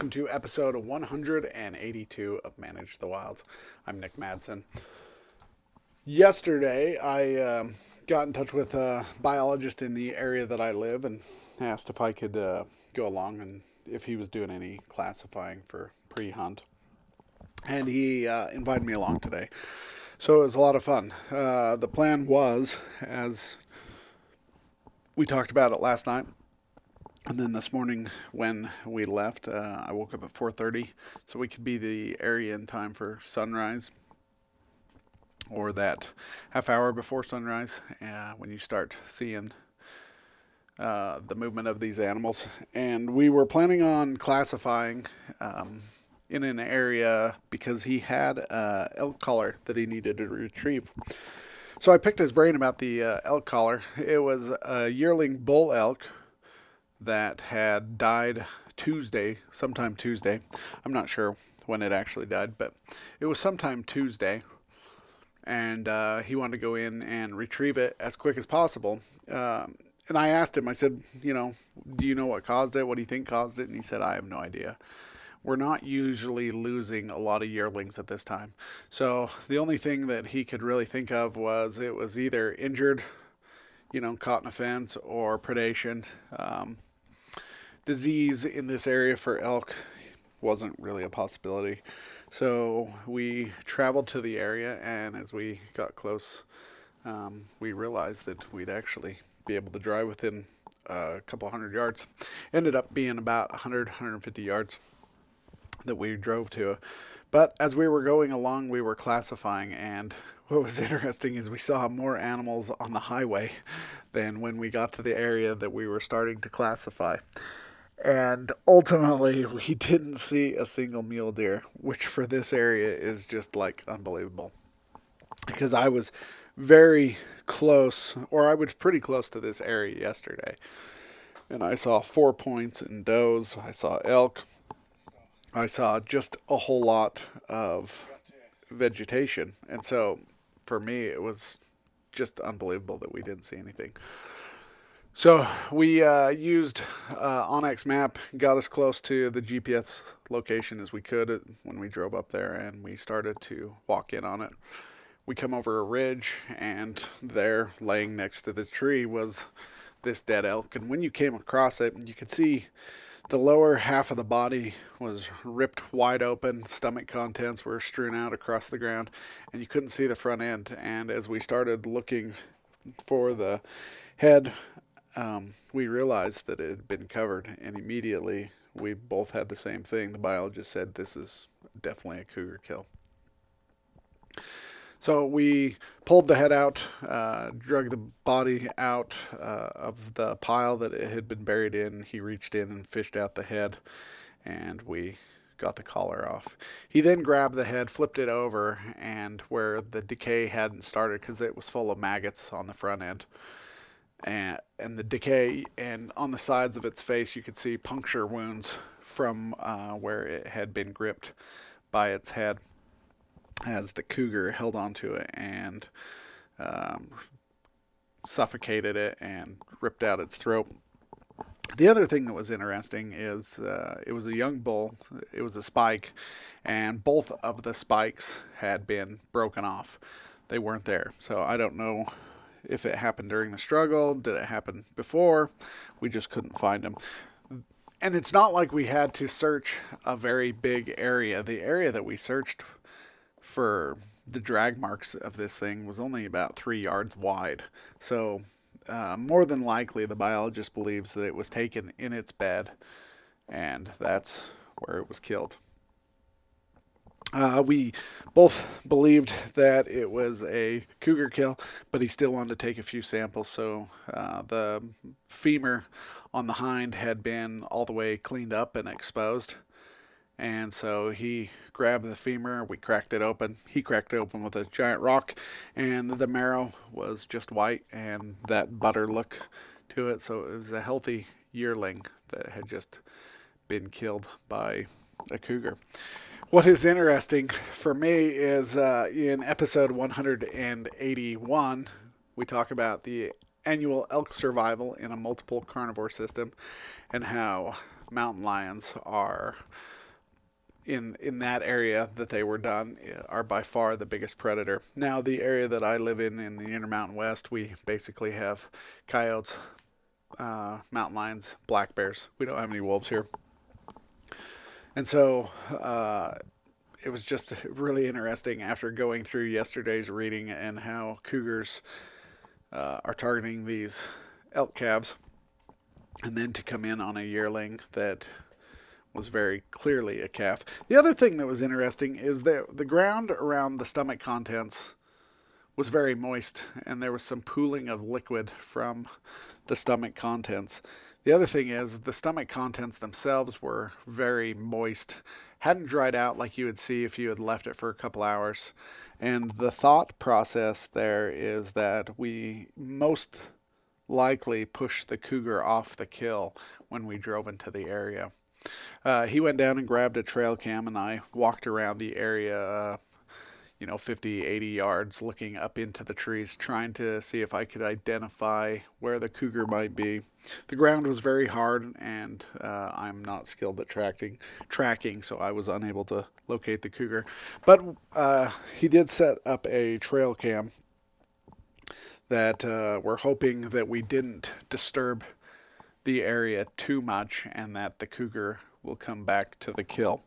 welcome to episode 182 of Manage the Wilds. I'm Nick Madsen. Yesterday, I um, got in touch with a biologist in the area that I live and asked if I could uh, go along and if he was doing any classifying for pre hunt. And he uh, invited me along today. So it was a lot of fun. Uh, the plan was, as we talked about it last night, and then this morning when we left, uh, I woke up at 4:30, so we could be the area in time for sunrise, or that half hour before sunrise, uh, when you start seeing uh, the movement of these animals. And we were planning on classifying um, in an area because he had a elk collar that he needed to retrieve. So I picked his brain about the uh, elk collar. It was a yearling bull elk that had died Tuesday, sometime Tuesday. I'm not sure when it actually died, but it was sometime Tuesday. And uh, he wanted to go in and retrieve it as quick as possible. Um, and I asked him, I said, you know, do you know what caused it? What do you think caused it? And he said, I have no idea. We're not usually losing a lot of yearlings at this time. So the only thing that he could really think of was it was either injured, you know, caught in a fence, or predation. Um, disease in this area for elk wasn't really a possibility. So we traveled to the area, and as we got close, um, we realized that we'd actually be able to drive within a couple hundred yards. Ended up being about 100, 150 yards that we drove to. But as we were going along, we were classifying, and what was interesting is we saw more animals on the highway than when we got to the area that we were starting to classify. And ultimately, we didn't see a single mule deer, which for this area is just like unbelievable. Because I was very close, or I was pretty close to this area yesterday. And I saw four points and does. I saw elk. I saw just a whole lot of vegetation. And so for me, it was just unbelievable that we didn't see anything. So we uh, used uh, onX Map, got as close to the GPS location as we could when we drove up there, and we started to walk in on it. We come over a ridge, and there, laying next to the tree, was this dead elk. And when you came across it, you could see the lower half of the body was ripped wide open, stomach contents were strewn out across the ground, and you couldn't see the front end. And as we started looking for the head um, we realized that it had been covered, and immediately we both had the same thing. The biologist said this is definitely a cougar kill. So we pulled the head out, uh, drug the body out uh, of the pile that it had been buried in. He reached in and fished out the head, and we got the collar off. He then grabbed the head, flipped it over, and where the decay hadn't started because it was full of maggots on the front end and and the decay and on the sides of its face you could see puncture wounds from uh, where it had been gripped by its head as the cougar held onto it and um, suffocated it and ripped out its throat. The other thing that was interesting is uh, it was a young bull, it was a spike, and both of the spikes had been broken off. They weren't there. So I don't know if it happened during the struggle, did it happen before? We just couldn't find them. And it's not like we had to search a very big area. The area that we searched for the drag marks of this thing was only about three yards wide. So, uh, more than likely, the biologist believes that it was taken in its bed, and that's where it was killed. Uh, we both believed that it was a cougar kill, but he still wanted to take a few samples. So uh, the femur on the hind had been all the way cleaned up and exposed. And so he grabbed the femur, we cracked it open. He cracked it open with a giant rock, and the marrow was just white and that butter look to it. So it was a healthy yearling that had just been killed by a cougar. What is interesting for me is uh, in episode 181, we talk about the annual elk survival in a multiple carnivore system and how mountain lions are in in that area that they were done uh, are by far the biggest predator. Now the area that I live in in the Intermountain West, we basically have coyotes, uh, mountain lions, black bears. We don't have any wolves here, and so uh, it was just really interesting after going through yesterday's reading and how cougars uh, are targeting these elk calves, and then to come in on a yearling that was very clearly a calf. The other thing that was interesting is that the ground around the stomach contents was very moist, and there was some pooling of liquid from the stomach contents. The other thing is the stomach contents themselves were very moist, hadn't dried out like you would see if you had left it for a couple hours. And the thought process there is that we most likely pushed the cougar off the kill when we drove into the area. Uh, he went down and grabbed a trail cam, and I walked around the area, uh, you know, 50, 80 yards, looking up into the trees, trying to see if I could identify where the cougar might be. The ground was very hard, and uh, I'm not skilled at tracking, tracking, so I was unable to locate the cougar. But uh, he did set up a trail cam that uh, we're hoping that we didn't disturb the area too much and that the cougar will come back to the kill.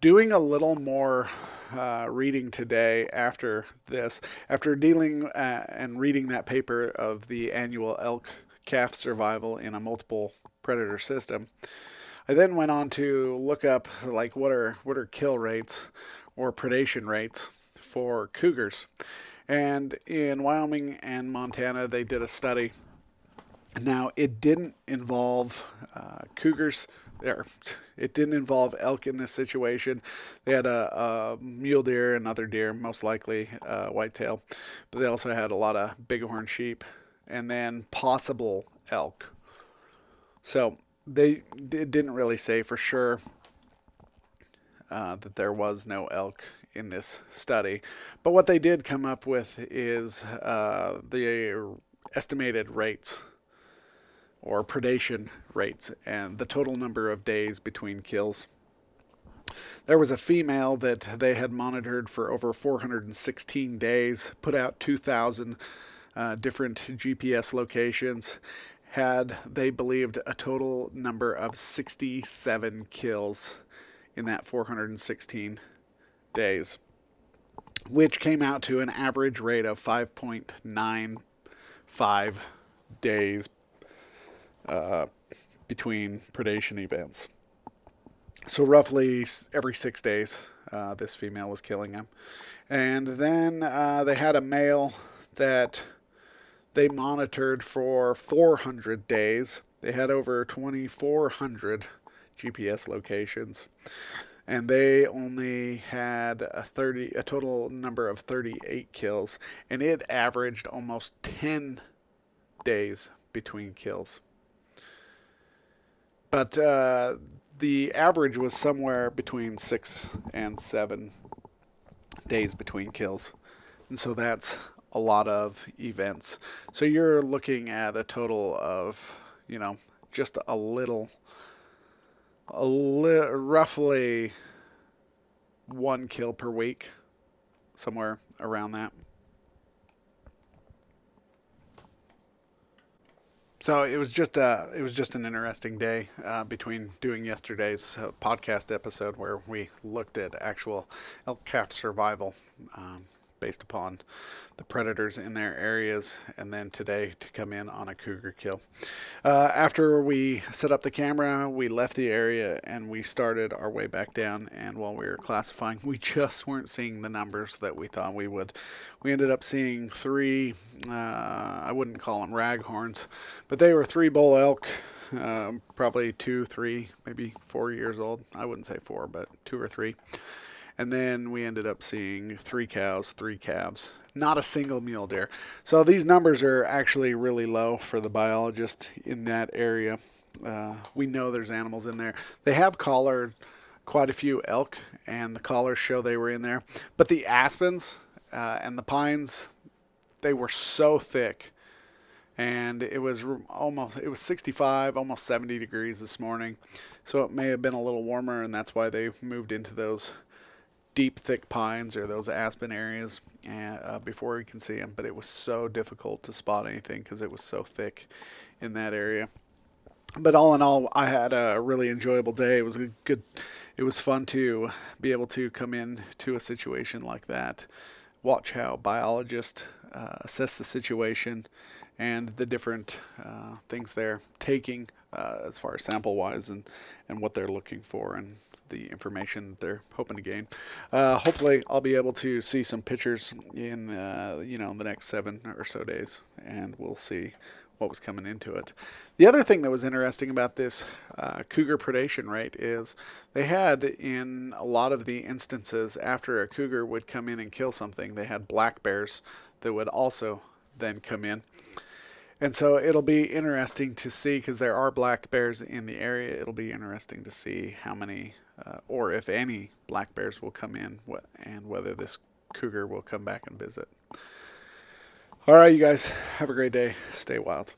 Doing a little more uh, reading today after this, after dealing uh, and reading that paper of the annual elk calf survival in a multiple predator system, I then went on to look up like what are what are kill rates or predation rates for cougars. And in Wyoming and Montana, they did a study now, it didn't involve uh, cougars. Or it didn't involve elk in this situation. They had a, a mule deer and other deer, most likely uh, whitetail, but they also had a lot of bighorn sheep, and then possible elk. So they didn't really say for sure uh, that there was no elk in this study. But what they did come up with is uh, the estimated rates or predation rates and the total number of days between kills. There was a female that they had monitored for over 416 days, put out 2,000 uh, different GPS locations, had, they believed, a total number of 67 kills in that 416 days, which came out to an average rate of 5.95 days uh, between predation events. So, roughly every six days, uh, this female was killing him. And then uh, they had a male that they monitored for 400 days. They had over 2,400 GPS locations. And they only had a 30 a total number of 38 kills and it averaged almost 10 days between kills but uh, the average was somewhere between six and seven days between kills, and so that's a lot of events. So you're looking at a total of, you know, just a little, a li- roughly one kill per week, somewhere around that. So it was just a uh, it was just an interesting day uh, between doing yesterday's uh, podcast episode where we looked at actual elk calf survival. Um, based upon the predators in their areas, and then today to come in on a cougar kill. Uh, after we set up the camera, we left the area and we started our way back down. And while we were classifying, we just weren't seeing the numbers that we thought we would. We ended up seeing three, uh, I wouldn't call them raghorns, but they were three bull elk. Uh, probably two, three, maybe four years old. I wouldn't say four, but two or three. And then we ended up seeing three cows, three calves, not a single mule deer. So these numbers are actually really low for the biologist in that area. Uh, we know there's animals in there. They have collared quite a few elk, and the collars show they were in there. But the aspens uh, and the pines, they were so thick and it was almost it was 65, almost 70 degrees this morning. So it may have been a little warmer, and that's why they moved into those deep, thick pines or those aspen areas uh, before we can see them. But it was so difficult to spot anything because it was so thick in that area. But all in all, I had a really enjoyable day. It was a good. It was fun to be able to come in to a situation like that, watch how biologists uh, assess the situation, and the different uh, things they're taking uh, as far as sample wise and, and what they're looking for and the information that they're hoping to gain. Uh, hopefully, I'll be able to see some pictures in uh, you know in the next seven or so days, and we'll see what was coming into it. The other thing that was interesting about this uh, cougar predation rate is they had in a lot of the instances after a cougar would come in and kill something, they had black bears that would also then come in. And so it'll be interesting to see because there are black bears in the area. It'll be interesting to see how many uh, or if any black bears will come in and whether this cougar will come back and visit. All right, you guys, have a great day. Stay wild.